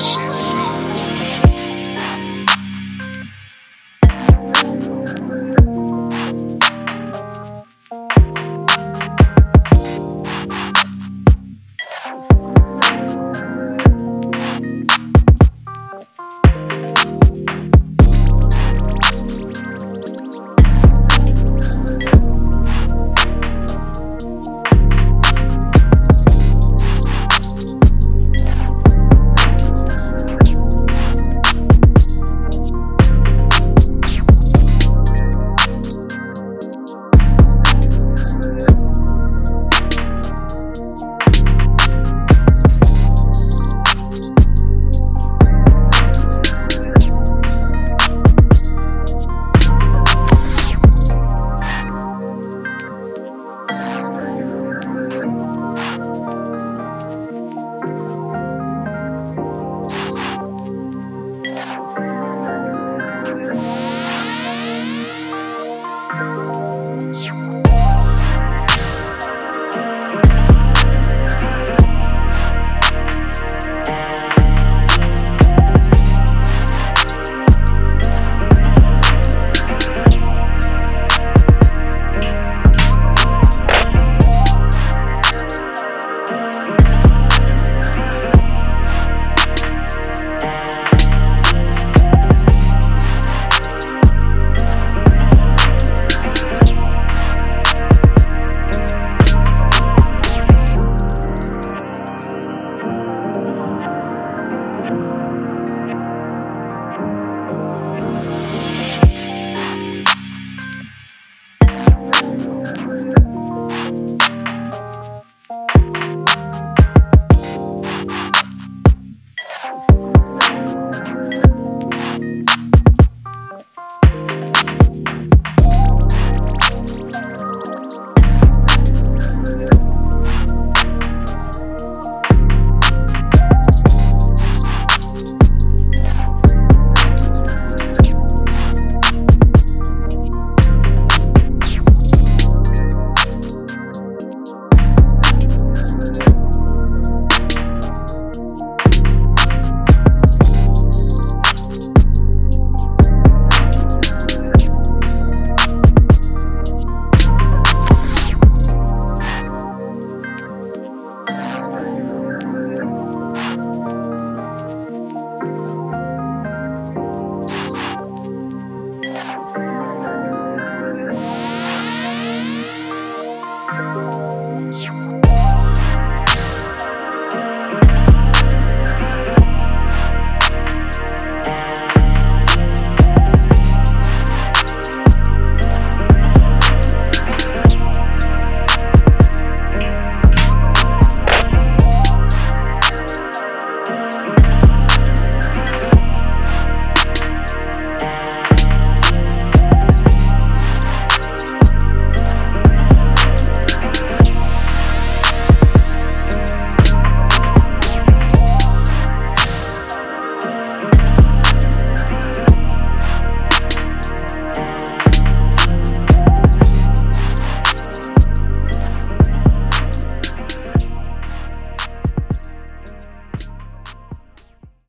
shit.